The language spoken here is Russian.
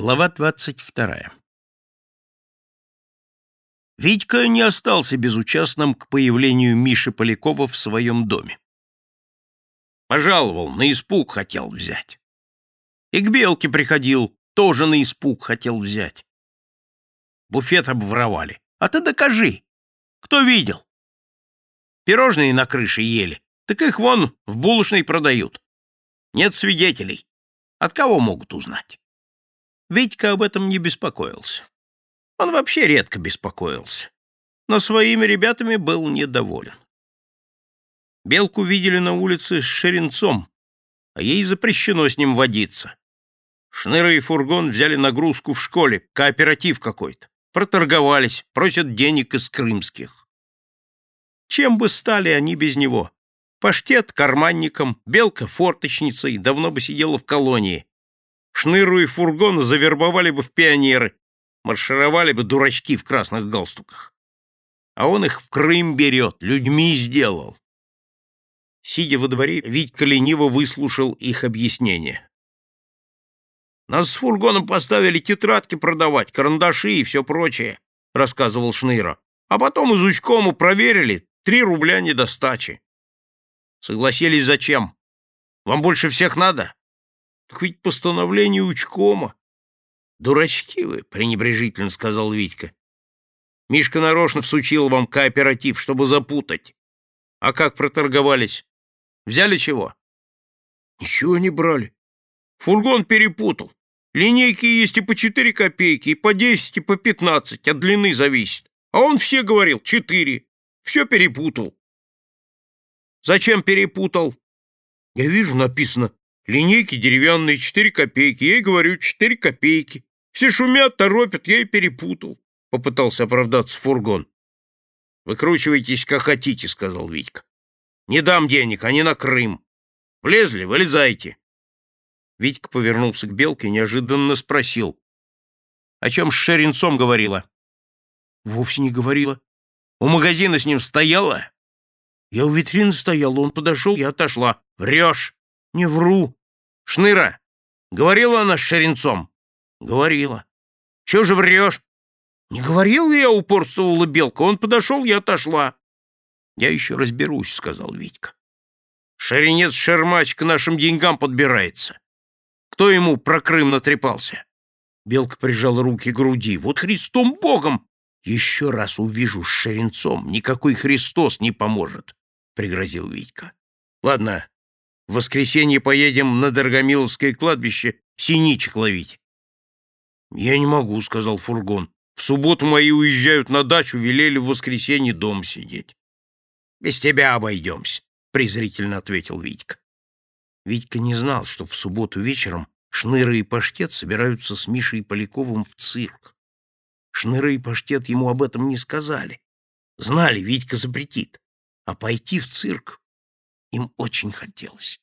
Глава двадцать вторая Витька не остался безучастным к появлению Миши Полякова в своем доме. Пожаловал, на испуг хотел взять. И к Белке приходил, тоже на испуг хотел взять. Буфет обворовали. А ты докажи. Кто видел? Пирожные на крыше ели, так их вон в булочной продают. Нет свидетелей. От кого могут узнать? Витька об этом не беспокоился. Он вообще редко беспокоился, но своими ребятами был недоволен. Белку видели на улице с Шеренцом, а ей запрещено с ним водиться. Шныра и фургон взяли нагрузку в школе, кооператив какой-то. Проторговались, просят денег из крымских. Чем бы стали они без него? Паштет карманником, белка форточницей, давно бы сидела в колонии. Шныру и фургон завербовали бы в пионеры, маршировали бы дурачки в красных галстуках. А он их в Крым берет, людьми сделал. Сидя во дворе, Витька лениво выслушал их объяснение. «Нас с фургоном поставили тетрадки продавать, карандаши и все прочее», — рассказывал Шныра. «А потом из учкому проверили, три рубля недостачи». «Согласились зачем? Вам больше всех надо?» Так ведь постановление учкома. Дурачки вы, пренебрежительно сказал Витька. Мишка нарочно всучил вам кооператив, чтобы запутать. А как проторговались? Взяли чего? Ничего не брали. Фургон перепутал. Линейки есть и по четыре копейки, и по десять, и по пятнадцать, от длины зависит. А он все говорил четыре. Все перепутал. Зачем перепутал? Я вижу, написано Линейки деревянные, четыре копейки. Я и говорю, четыре копейки. Все шумят, торопят, я и перепутал. Попытался оправдаться фургон. Выкручивайтесь, как хотите, сказал Витька. Не дам денег, они на Крым. Влезли, вылезайте. Витька повернулся к Белке и неожиданно спросил. О чем с Шеренцом говорила? Вовсе не говорила. У магазина с ним стояла? Я у витрины стояла, он подошел, я отошла. Врешь. Не вру. Шныра, говорила она с Шеренцом? Говорила. Чего же врешь? Не говорил я, упорствовала Белка. Он подошел, я отошла. Я еще разберусь, сказал Витька. Шеренец Шермач к нашим деньгам подбирается. Кто ему про Крым натрепался? Белка прижала руки к груди. Вот Христом Богом! Еще раз увижу с Шеренцом, никакой Христос не поможет, пригрозил Витька. Ладно, в воскресенье поедем на Дорогомиловское кладбище синичек ловить. — Я не могу, — сказал фургон. — В субботу мои уезжают на дачу, велели в воскресенье дом сидеть. — Без тебя обойдемся, — презрительно ответил Витька. Витька не знал, что в субботу вечером Шныра и Паштет собираются с Мишей Поляковым в цирк. Шныра и Паштет ему об этом не сказали. Знали, Витька запретит. А пойти в цирк им очень хотелось.